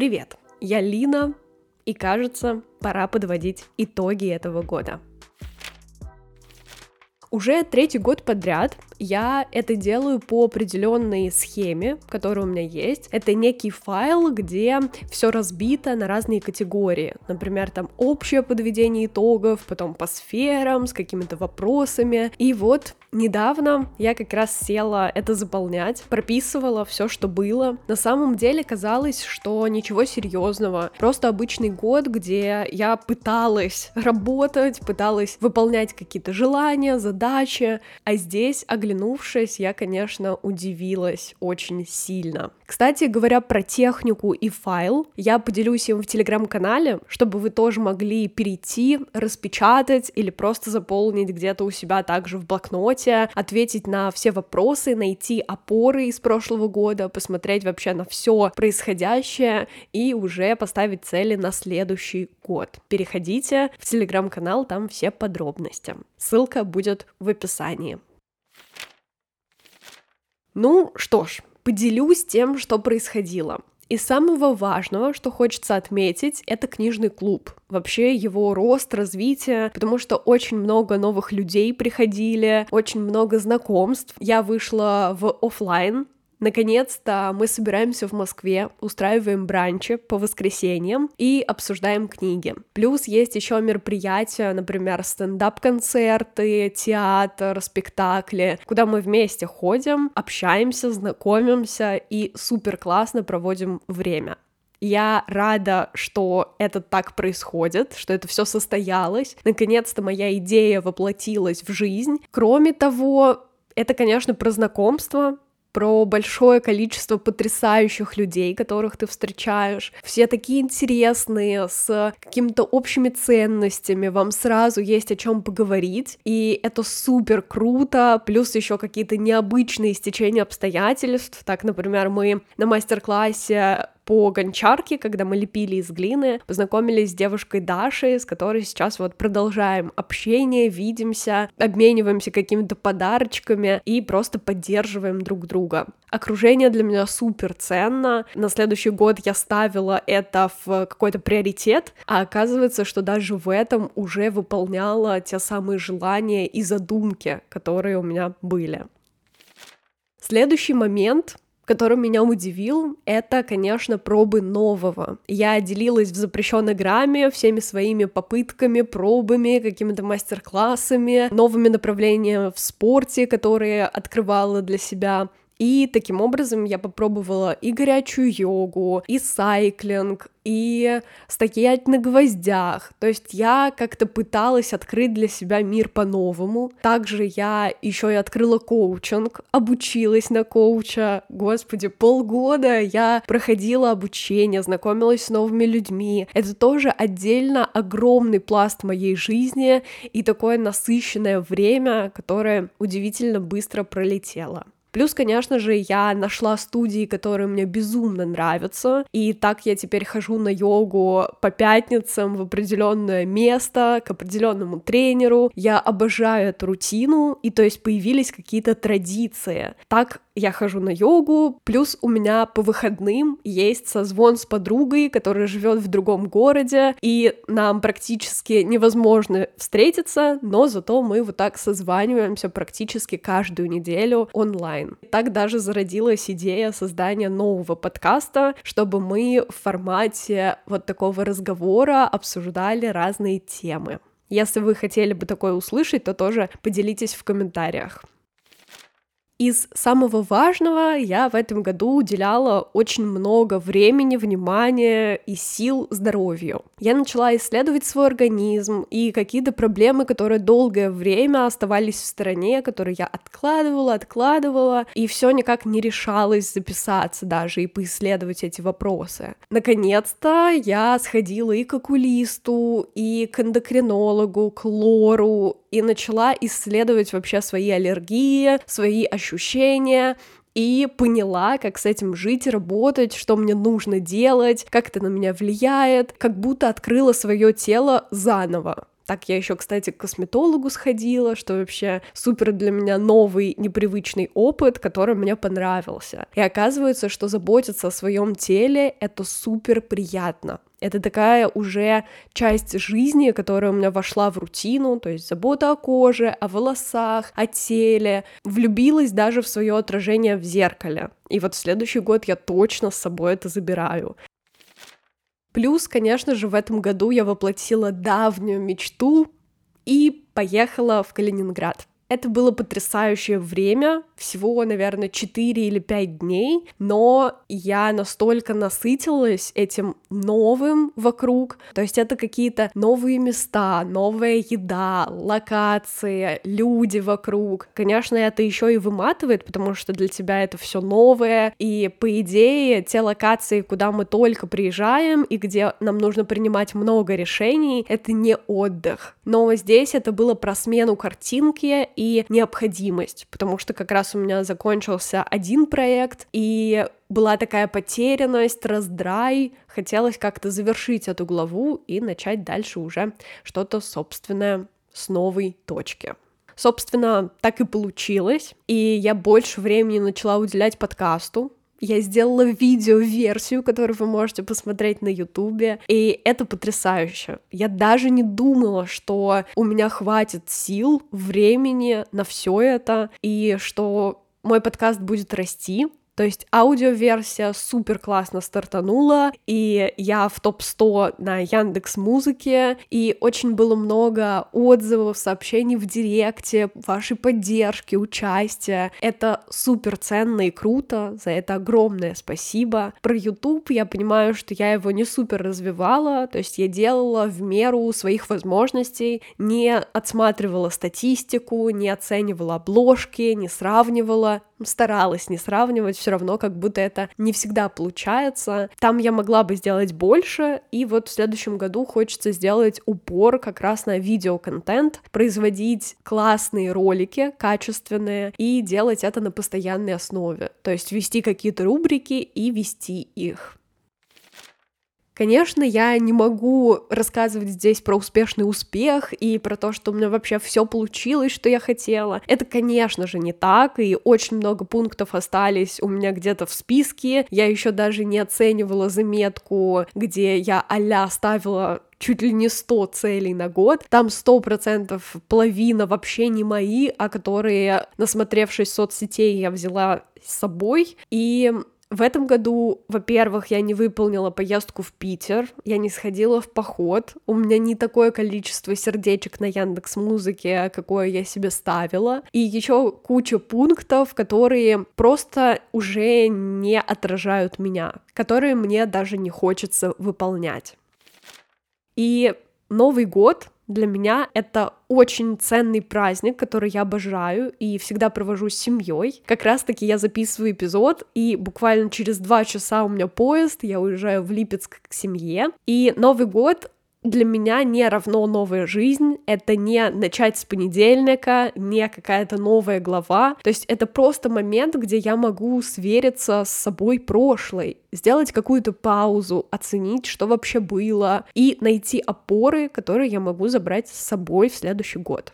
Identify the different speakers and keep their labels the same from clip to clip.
Speaker 1: Привет, я Лина, и кажется, пора подводить итоги этого года. Уже третий год подряд я это делаю по определенной схеме, которая у меня есть. Это некий файл, где все разбито на разные категории. Например, там общее подведение итогов, потом по сферам с какими-то вопросами. И вот недавно я как раз села это заполнять, прописывала все, что было. На самом деле казалось, что ничего серьезного, просто обычный год, где я пыталась работать, пыталась выполнять какие-то желания, задачи, а здесь, оглянувшись, я, конечно, удивилась очень сильно. Кстати, говоря про технику и файл, я поделюсь им в телеграм-канале, чтобы вы тоже могли перейти, распечатать или просто заполнить где-то у себя также в блокноте, ответить на все вопросы, найти опоры из прошлого года, посмотреть вообще на все происходящее и уже поставить цели на следующий год. Переходите в телеграм-канал, там все подробности. Ссылка будет в описании. Ну что ж, поделюсь тем, что происходило. И самого важного, что хочется отметить, это книжный клуб. Вообще его рост, развитие, потому что очень много новых людей приходили, очень много знакомств. Я вышла в офлайн Наконец-то мы собираемся в Москве, устраиваем бранчи по воскресеньям и обсуждаем книги. Плюс есть еще мероприятия, например, стендап-концерты, театр, спектакли, куда мы вместе ходим, общаемся, знакомимся и супер классно проводим время. Я рада, что это так происходит, что это все состоялось. Наконец-то моя идея воплотилась в жизнь. Кроме того, это, конечно, про знакомство, про большое количество потрясающих людей, которых ты встречаешь. Все такие интересные, с какими-то общими ценностями, вам сразу есть о чем поговорить, и это супер круто, плюс еще какие-то необычные стечения обстоятельств. Так, например, мы на мастер-классе по гончарке, когда мы лепили из глины, познакомились с девушкой Дашей, с которой сейчас вот продолжаем общение, видимся, обмениваемся какими-то подарочками и просто поддерживаем друг друга. Окружение для меня супер ценно. На следующий год я ставила это в какой-то приоритет, а оказывается, что даже в этом уже выполняла те самые желания и задумки, которые у меня были. Следующий момент который меня удивил, это, конечно, пробы нового. Я делилась в запрещенной грамме всеми своими попытками, пробами, какими-то мастер-классами, новыми направлениями в спорте, которые открывала для себя. И таким образом я попробовала и горячую йогу, и сайклинг, и стоять на гвоздях. То есть я как-то пыталась открыть для себя мир по-новому. Также я еще и открыла коучинг, обучилась на коуча. Господи, полгода я проходила обучение, знакомилась с новыми людьми. Это тоже отдельно огромный пласт моей жизни и такое насыщенное время, которое удивительно быстро пролетело. Плюс, конечно же, я нашла студии, которые мне безумно нравятся, и так я теперь хожу на йогу по пятницам в определенное место, к определенному тренеру. Я обожаю эту рутину, и то есть появились какие-то традиции. Так я хожу на йогу, плюс у меня по выходным есть созвон с подругой, которая живет в другом городе, и нам практически невозможно встретиться, но зато мы вот так созваниваемся практически каждую неделю онлайн. Так даже зародилась идея создания нового подкаста, чтобы мы в формате вот такого разговора обсуждали разные темы. Если вы хотели бы такое услышать, то тоже поделитесь в комментариях. Из самого важного я в этом году уделяла очень много времени, внимания и сил здоровью. Я начала исследовать свой организм и какие-то проблемы, которые долгое время оставались в стороне, которые я откладывала, откладывала, и все никак не решалась записаться даже и поисследовать эти вопросы. Наконец-то я сходила и к окулисту, и к эндокринологу, к лору, и начала исследовать вообще свои аллергии, свои ощущения, и поняла, как с этим жить, работать, что мне нужно делать, как это на меня влияет, как будто открыла свое тело заново. Так я еще, кстати, к косметологу сходила, что вообще супер для меня новый, непривычный опыт, который мне понравился. И оказывается, что заботиться о своем теле — это супер приятно. Это такая уже часть жизни, которая у меня вошла в рутину, то есть забота о коже, о волосах, о теле. Влюбилась даже в свое отражение в зеркале. И вот в следующий год я точно с собой это забираю. Плюс, конечно же, в этом году я воплотила давнюю мечту и поехала в Калининград. Это было потрясающее время, всего, наверное, 4 или 5 дней, но я настолько насытилась этим новым вокруг, то есть это какие-то новые места, новая еда, локации, люди вокруг. Конечно, это еще и выматывает, потому что для тебя это все новое, и по идее те локации, куда мы только приезжаем и где нам нужно принимать много решений, это не отдых. Но здесь это было про смену картинки и необходимость, потому что как раз у меня закончился один проект, и была такая потерянность, раздрай, хотелось как-то завершить эту главу и начать дальше уже что-то собственное с новой точки. Собственно, так и получилось, и я больше времени начала уделять подкасту, я сделала видео-версию, которую вы можете посмотреть на Ютубе, и это потрясающе. Я даже не думала, что у меня хватит сил, времени на все это, и что мой подкаст будет расти, то есть аудиоверсия супер классно стартанула, и я в топ-100 на Яндекс Музыке, и очень было много отзывов, сообщений в директе, вашей поддержки, участия. Это супер ценно и круто, за это огромное спасибо. Про YouTube я понимаю, что я его не супер развивала, то есть я делала в меру своих возможностей, не отсматривала статистику, не оценивала обложки, не сравнивала, старалась не сравнивать, все равно как будто это не всегда получается. Там я могла бы сделать больше, и вот в следующем году хочется сделать упор как раз на видеоконтент, производить классные ролики, качественные, и делать это на постоянной основе. То есть вести какие-то рубрики и вести их. Конечно, я не могу рассказывать здесь про успешный успех и про то, что у меня вообще все получилось, что я хотела. Это, конечно же, не так, и очень много пунктов остались у меня где-то в списке. Я еще даже не оценивала заметку, где я а ставила чуть ли не 100 целей на год. Там 100% половина вообще не мои, а которые, насмотревшись соцсетей, я взяла с собой. И в этом году, во-первых, я не выполнила поездку в Питер, я не сходила в поход, у меня не такое количество сердечек на Яндекс Музыке, какое я себе ставила, и еще куча пунктов, которые просто уже не отражают меня, которые мне даже не хочется выполнять. И Новый год для меня это очень ценный праздник, который я обожаю и всегда провожу с семьей. Как раз-таки я записываю эпизод, и буквально через два часа у меня поезд, я уезжаю в Липецк к семье. И Новый год для меня не равно новая жизнь, это не начать с понедельника, не какая-то новая глава, то есть это просто момент, где я могу свериться с собой прошлой, сделать какую-то паузу, оценить, что вообще было, и найти опоры, которые я могу забрать с собой в следующий год.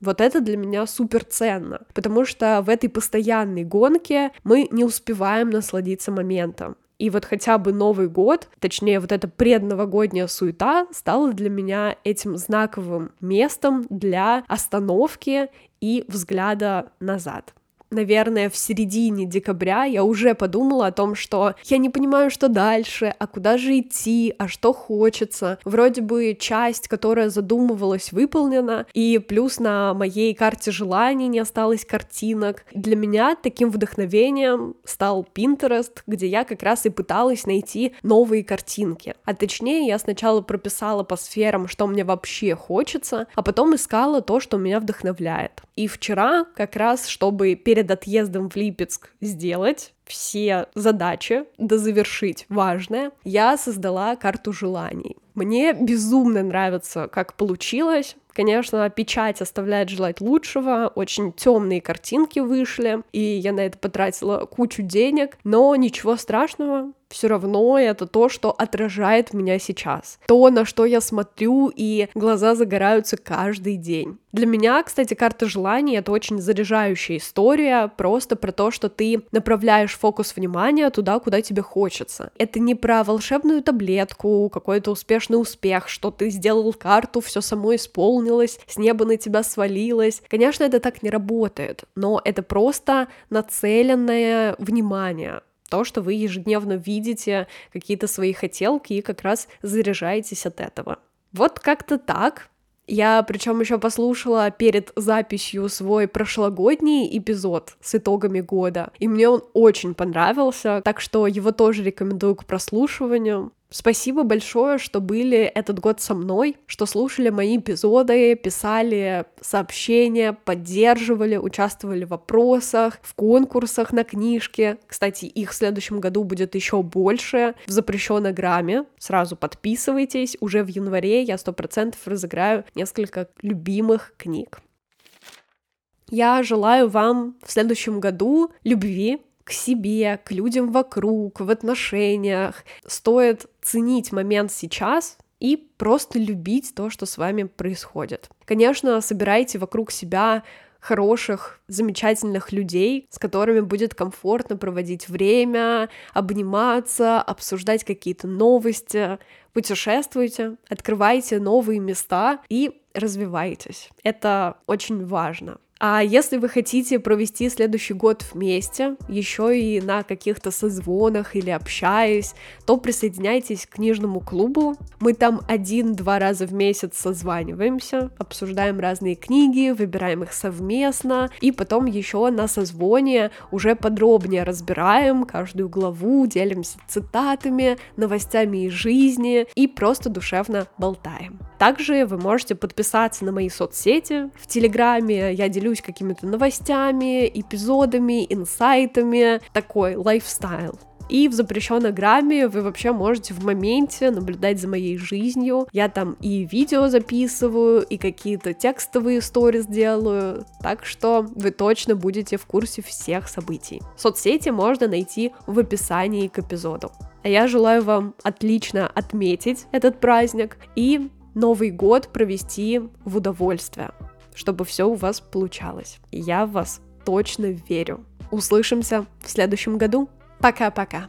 Speaker 1: Вот это для меня супер ценно, потому что в этой постоянной гонке мы не успеваем насладиться моментом. И вот хотя бы Новый год, точнее вот эта предновогодняя суета стала для меня этим знаковым местом для остановки и взгляда назад наверное, в середине декабря я уже подумала о том, что я не понимаю, что дальше, а куда же идти, а что хочется. Вроде бы часть, которая задумывалась, выполнена, и плюс на моей карте желаний не осталось картинок. Для меня таким вдохновением стал Pinterest, где я как раз и пыталась найти новые картинки. А точнее, я сначала прописала по сферам, что мне вообще хочется, а потом искала то, что меня вдохновляет. И вчера, как раз, чтобы перед перед отъездом в Липецк сделать все задачи, да завершить важное, я создала карту желаний. Мне безумно нравится, как получилось, Конечно, печать оставляет желать лучшего, очень темные картинки вышли, и я на это потратила кучу денег, но ничего страшного, все равно это то, что отражает меня сейчас. То, на что я смотрю, и глаза загораются каждый день. Для меня, кстати, карта желаний — это очень заряжающая история, просто про то, что ты направляешь фокус внимания туда, куда тебе хочется. Это не про волшебную таблетку, какой-то успешный успех, что ты сделал карту, все само исполнилось, с неба на тебя свалилось. Конечно, это так не работает, но это просто нацеленное внимание то, что вы ежедневно видите какие-то свои хотелки и как раз заряжаетесь от этого. Вот как-то так. Я причем еще послушала перед записью свой прошлогодний эпизод с итогами года, и мне он очень понравился, так что его тоже рекомендую к прослушиванию. Спасибо большое, что были этот год со мной, что слушали мои эпизоды, писали сообщения, поддерживали, участвовали в вопросах, в конкурсах на книжки. Кстати, их в следующем году будет еще больше в запрещенной грамме. Сразу подписывайтесь. Уже в январе я сто процентов разыграю несколько любимых книг. Я желаю вам в следующем году любви, к себе, к людям вокруг, в отношениях. Стоит ценить момент сейчас и просто любить то, что с вами происходит. Конечно, собирайте вокруг себя хороших, замечательных людей, с которыми будет комфортно проводить время, обниматься, обсуждать какие-то новости, путешествуйте, открывайте новые места и развивайтесь. Это очень важно. А если вы хотите провести следующий год вместе, еще и на каких-то созвонах или общаясь, то присоединяйтесь к книжному клубу. Мы там один-два раза в месяц созваниваемся, обсуждаем разные книги, выбираем их совместно, и потом еще на созвоне уже подробнее разбираем каждую главу, делимся цитатами, новостями из жизни и просто душевно болтаем. Также вы можете подписаться на мои соцсети. В Телеграме я делюсь какими-то новостями, эпизодами, инсайтами. Такой лайфстайл. И в запрещенной грамме вы вообще можете в моменте наблюдать за моей жизнью. Я там и видео записываю, и какие-то текстовые сториз делаю, так что вы точно будете в курсе всех событий. Соцсети можно найти в описании к эпизоду. А я желаю вам отлично отметить этот праздник и Новый год провести в удовольствие, чтобы все у вас получалось. Я в вас точно верю. Услышимся в следующем году. Пока-пока.